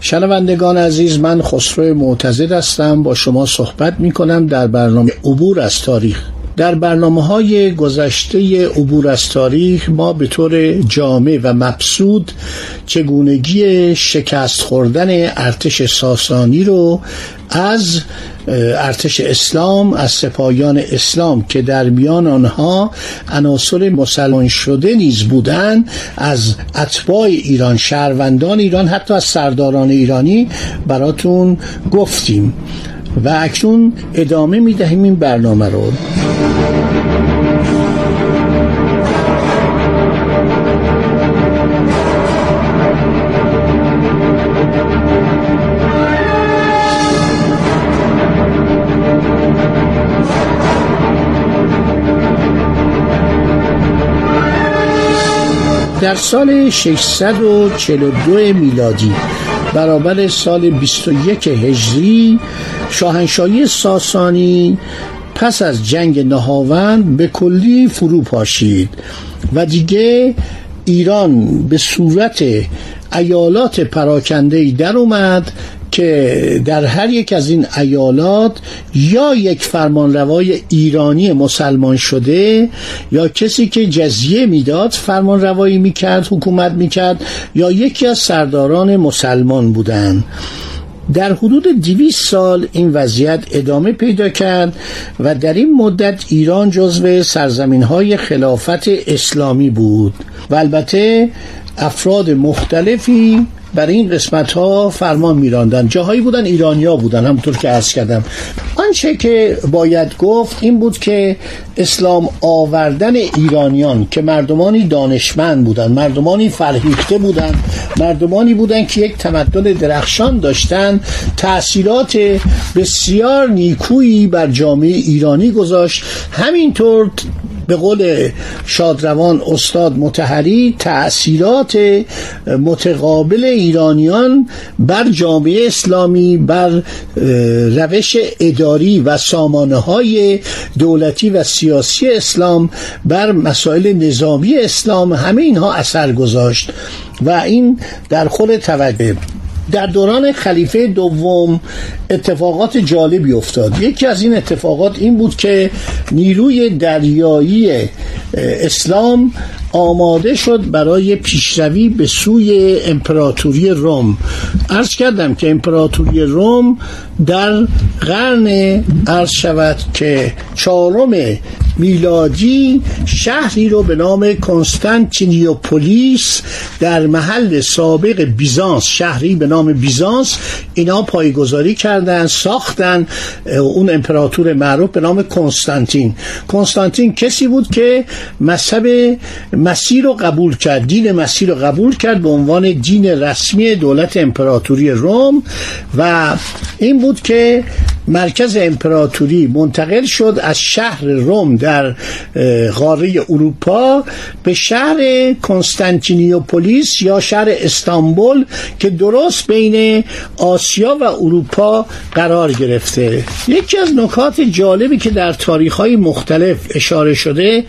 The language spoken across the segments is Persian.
شنوندگان عزیز من خسرو معتزد هستم. با شما صحبت می کنم در برنامه عبور از تاریخ. در برنامه های گذشته عبور از تاریخ ما به طور جامع و مبسود چگونگی شکست خوردن ارتش ساسانی رو از ارتش اسلام از سپاهیان اسلام که در میان آنها عناصر مسلمان شده نیز بودند از اتباع ایران شهروندان ایران حتی از سرداران ایرانی براتون گفتیم. و اکنون ادامه می‌دهیم این برنامه رو. در سال 642 میلادی برابر سال 21 هجری شاهنشاهی ساسانی پس از جنگ نهاوند به کلی فرو پاشید و دیگه ایران به صورت ایالات پراکنده در اومد که در هر یک از این ایالات یا یک فرمانروای ایرانی مسلمان شده یا کسی که جزیه می‌داد فرمانروایی می‌کرد حکومت می‌کرد یا یکی از سرداران مسلمان بودند در حدود دویست سال این وضعیت ادامه پیدا کرد و در این مدت ایران جزو سرزمین های خلافت اسلامی بود. و البته افراد مختلفی برای این قسمت ها فرمان میراندن. جاهایی بودن ایرانیا بودن همونطور که عرض کردم. آنچه که باید گفت این بود که اسلام آوردن ایرانیان که مردمانی دانشمند بودند مردمانی فرهیخته بودند مردمانی بودند که یک تمدن درخشان داشتند تأثیرات بسیار نیکویی بر جامعه ایرانی گذاشت. همینطور به قول شادروان استاد متحری تأثیرات متقابل ایرانیان بر جامعه اسلامی بر روش اداری و سامانه های دولتی و سیاسی اسلام بر مسائل نظامی اسلام همه اینها اثر گذاشت و این در خود توجه در دوران خلیفه دوم اتفاقات جالبی افتاد. یکی از این اتفاقات این بود که نیروی دریایی اسلام آماده شد برای پیشروی به سوی امپراتوری روم. عرض کردم که امپراتوری روم در قرن عرض شود که چهارم میلادی شهری رو به نام کنستانتینیوپولیس در محل سابق بیزانس شهری به نام بیزانس اینا پایگذاری کردن ساختن اون امپراتور معروف به نام کنستانتین. کنستانتین کسی بود که مذهب مسیح رو قبول کرد دین مسیح رو قبول کرد به عنوان دین رسمی دولت امپراتوری روم و این بود که مرکز امپراتوری منتقل شد از شهر روم در قاره اروپا به شهر کنستانتینیوپولیس یا شهر استانبول که درست بین آسیا و اروپا قرار گرفته. یکی از نکات جالبی که در تاریخ های مختلف اشاره شده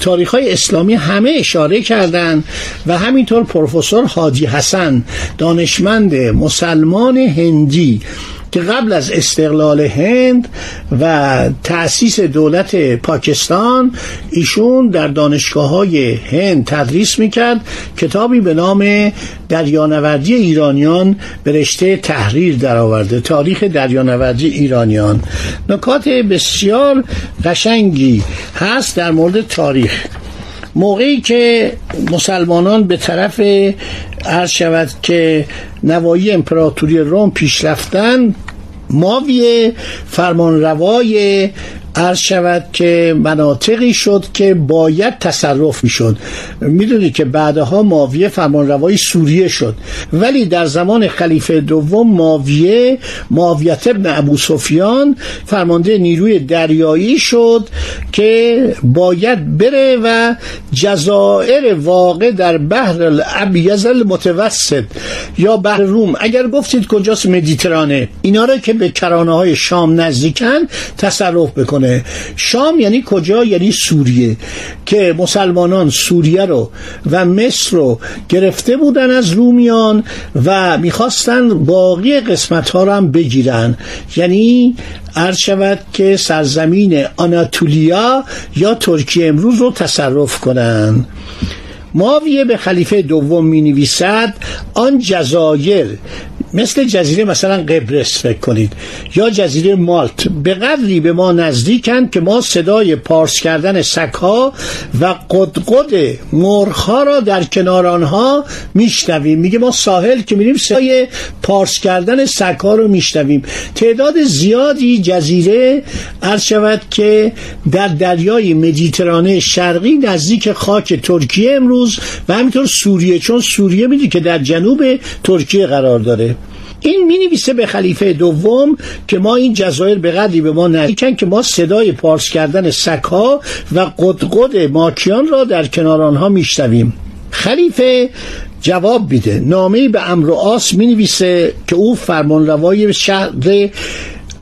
تاریخ های اسلامی همه اشاره کردند و همینطور پروفسور حاجی حسن دانشمند مسلمان هندی که قبل از استقلال هند و تأسیس دولت پاکستان ایشون در دانشگاه های هند تدریس می‌کرد. کتابی به نام دریانوردی ایرانیان به رشته تحریر درآورده. تاریخ دریانوردی ایرانیان. نکات بسیار قشنگی هست در مورد تاریخ. موقعی که مسلمانان به طرف عرض شود که نوایی امپراتوری روم پیش رفتن ماوی فرمانروای عرض شود که مناطقی شد که باید تصرف می‌شد. می‌دونید که بعدها ماویه فرمانروای سوریه شد. ولی در زمان خلیفه دوم ماویه ماویت ابن ابو سفیان فرمانده نیروی دریایی شد که باید بره و جزائر واقع در بحر الابیض المتوسط یا بحر روم. اگر گفتید کجاست مدیترانه اینا رو که به کرانه های شام نزدیکن تصرف بکنه شام یعنی کجا؟ یعنی سوریه. که مسلمانان سوریه رو و مصر رو گرفته بودن از رومیان و می‌خواستن باقی قسمت ها رو هم بگیرن. یعنی عرض شود که سرزمین آناتولیا یا ترکیه امروز رو تصرف کنن. ماویه به خلیفه دوم می نویسد آن جزایر مثل جزیره مثلا قبرس فکر کنید یا جزیره مالت به قدری به ما نزدیکند که ما صدای پارس کردن سگها و قدقد مرخا را در کنار آنها میشنویم. میگه ما ساحل که میریم صدای پارس کردن سگها رو میشنویم. تعداد زیادی جزیره عرض شود که در دریای مدیترانه شرقی نزدیک خاک ترکیه امروز و همینطور سوریه چون سوریه میدی که در جنوب ترکیه قرار داره. این می نویسه به خلیفه دوم که ما این جزایر به قدری به ما نزدیکن که ما صدای پارس کردن سکها و قدقد ماکیان را در کنار آنها میشنویم. خلیفه جواب میده. نامه به امر آس می نویسه که او فرمانروای شهر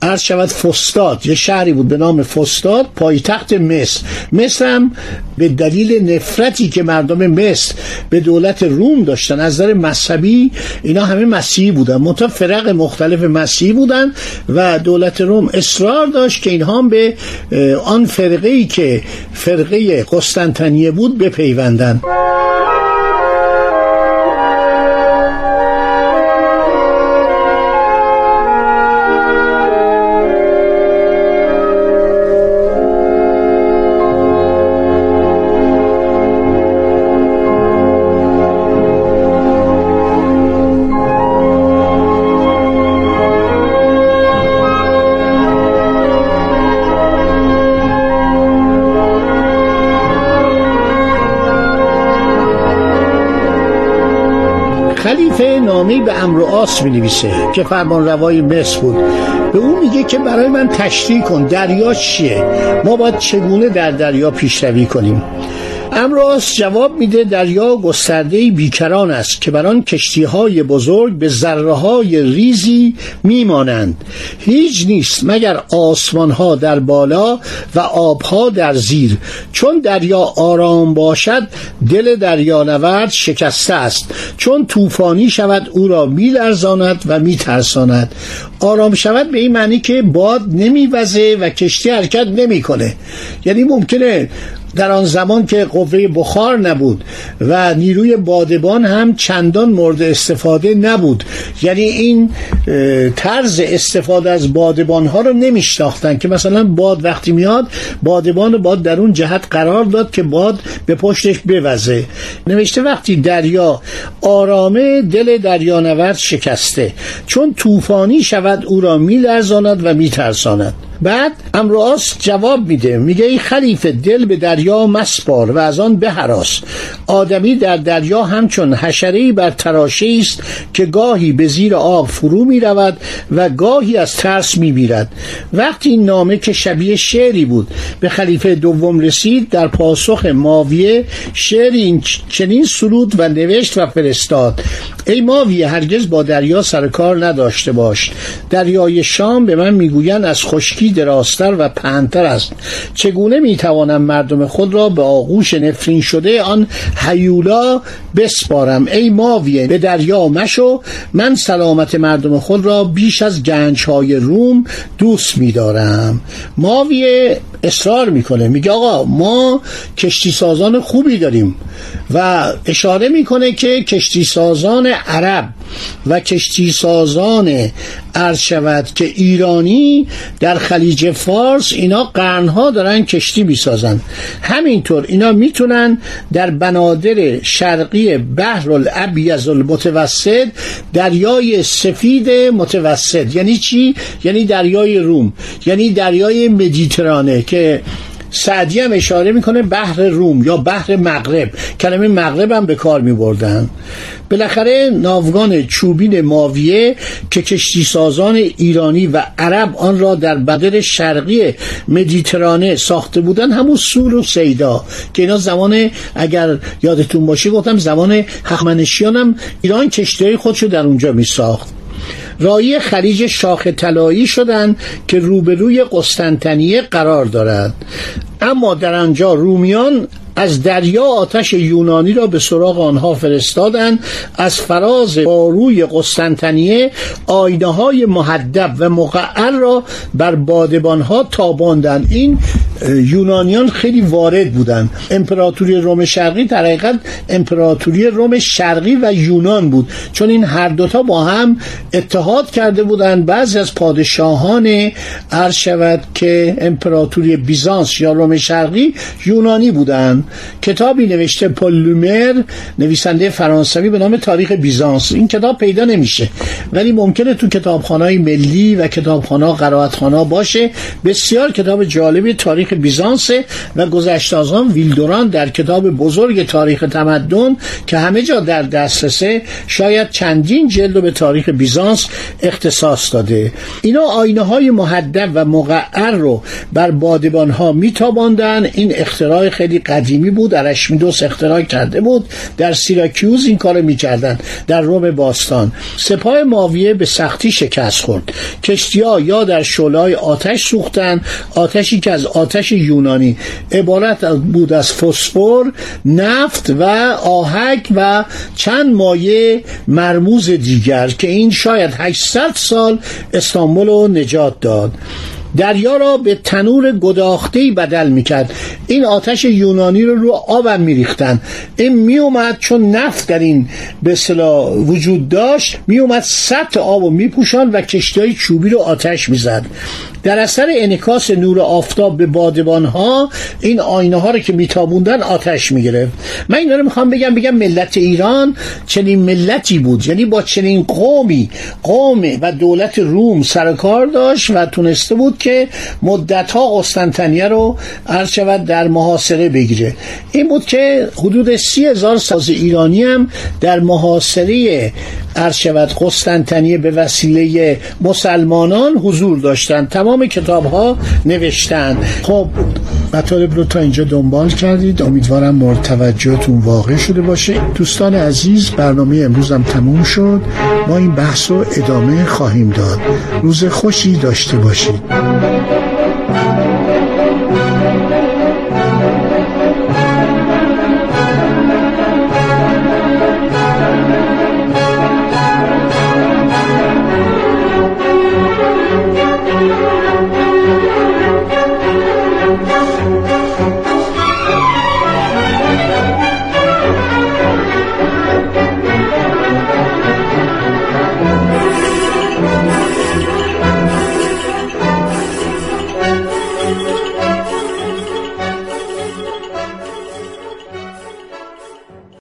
عرض شود فستاد یه شهری بود به نام فستاد پایتخت مصر. مصر هم به دلیل نفرتی که مردم مصر به دولت روم داشتن از نظر مذهبی اینا همه مسیحی بودن. منتها فرق مختلف مسیحی بودن و دولت روم اصرار داشت که اینها به آن فرقه ای که فرقه قسطنطنیه بود بپیوندن. خلیفه نامی به امر آس می نویسه که فرمان روای مصر بود. به اون میگه که برای من تشریح کن دریا چیه؟ ما باید چگونه در دریا پیشروی کنیم؟ امراس جواب میده دریا گسترده بیکران است که بر آن کشتی های بزرگ به ذره های ریزی میمانند. هیچ نیست مگر آسمان ها در بالا و آبها در زیر. چون دریا آرام باشد دل دریا نورد شکسته است. چون طوفانی شود او را میلرزاند و میترساند. آرام شود به این معنی که باد نمیوزه و کشتی حرکت نمی‌کنه. یعنی ممکنه در آن زمان که قوه بخار نبود و نیروی بادبان هم چندان مورد استفاده نبود. یعنی این طرز استفاده از بادبان ها رو نمیشناختن که مثلا باد وقتی میاد بادبان باد در اون جهت قرار داد که باد به پشتش بوزه. نوشته وقتی دریا آرامه دل دریانورد شکسته. چون طوفانی شود او را میلرزاند و میترساند. بعد امرواس جواب میده میگه ای خلیفه دل به دریا مسپار و از آن بهراس. آدمی در دریا همچون حشره بر تراشه است که گاهی به زیر آب فرو می رود و گاهی از ترس می بیرد وقتی این نامه که شبیه شعری بود به خلیفه دوم رسید در پاسخ ماویه شعری چنین سرود و نوشت و فرستاد. ای ماویه هرگز با دریا سرکار نداشته باش. دریای شام به من می‌گویند از خشکی دراستر و پهنتر است. چگونه می‌توانم مردم خود را به آغوش نفرین شده آن هیولا بسپارم؟ ای ماویه به دریا مشو. من سلامت مردم خود را بیش از گنج های روم دوست میدارم. ماویه اصرار می‌کنه. میگه آقا ما کشتی سازان خوبی داریم. و اشاره می‌کنه که کشتی سازان عرب و کشتی سازان عرض شود که ایرانی در خلیج فارس اینا قرنها دارن کشتی می‌سازن. همینطور اینا می‌تونن در بنادر شرقی بحر الابیض المتوسط دریای سفید متوسط یعنی چی؟ یعنی دریای روم یعنی دریای مدیترانه که سعدی هم اشاره می‌کنه بحر روم یا بحر مغرب. کلمه مغرب هم به کار میبردن. بالاخره ناوگان چوبین ماویه که کشتی سازان ایرانی و عرب آن را در بدر شرقی مدیترانه ساخته بودن همون سور و سیدا. که اینا زمان اگر یادتون باشه گفتم زمان حقمنشیان هم ایران کشتی خودشو در اونجا می ساخت رایی خلیج شاخ طلایی شدند که روبروی قسطنطنیه قرار دارد. اما در آنجا رومیان از دریا آتش یونانی را به سراغ آنها فرستادند. از فراز باروی قسطنطنیه آینه های محدب و مقعر را بر بادبان ها تاباندند. این یونانیان خیلی وارد بودند. امپراتوری روم شرقی در حقیقت امپراتوری روم شرقی و یونان بود. چون این هر دوتا با هم اتحاد کرده بودند. بعضی از پادشاهان عرض که امپراتوری بیزانس یا روم شرقی یونانی بودند. کتابی نوشته پولومر نویسنده فرانسوی به نام تاریخ بیزانس. این کتاب پیدا نمیشه. ولی ممکنه تو کتابخانه ملی و کتابخانه قرائتخانه باشه. بسیار کتاب جالبی تاریخ بیزانس و گذشته از آن ویلدوران در کتاب بزرگ تاریخ تمدن که همه جا در دسترسه شاید چندین جلد به تاریخ بیزانس اختصاص داده. اینا آینه های محدب و مقعر رو بر بادبان ها میتاباندن. این اختراع خیلی قدیم قدیمی بود ارشمیدس اختراع کرده بود. در سیراکیوز این کار می‌کردن. در روم باستان. سپاه ماویه به سختی شکست خورد. کشتی ها یا در شولای آتش سوختن آتشی که از آتش یونانی. عبارت بود از فسفر نفت و آهک و چند مایه مرموز دیگر که این شاید 800 سال استانبول رو نجات داد. دریا را به تنور گداخته بدل می‌کرد. این آتش یونانی رو رو آبم میریختن. این میومد چون نفت در این به صلاح وجود داشت میومد سطح آب و میپوشان و کشتی چوبی رو آتش می‌زد. در اثر انکاس نور آفتاب به بادبان ها این آینه ها رو که میتابوندن آتش می‌گرفت. من اینا رو می‌خوام بگم بگم ملت ایران چنین ملتی بود. یعنی با چنین قومی قوم و دولت روم سرکار داشت و تونسته بود که مدت ها قسطنطنیه رو شود در محاصره بگیره. این بود که حدود سی هزار ساز ایرانی هم در محاصره عرض شود قسطنطنیه به وسیله مسلمانان حضور داشتند. تمام کتاب ها نوشتن. خب مطالب رو تا اینجا دنبال کردید. امیدوارم مورد توجهتون واقع شده باشه. دوستان عزیز برنامه امروزم تموم شد. ما این بحث رو ادامه خواهیم داد. روز خوشی داشته باشید.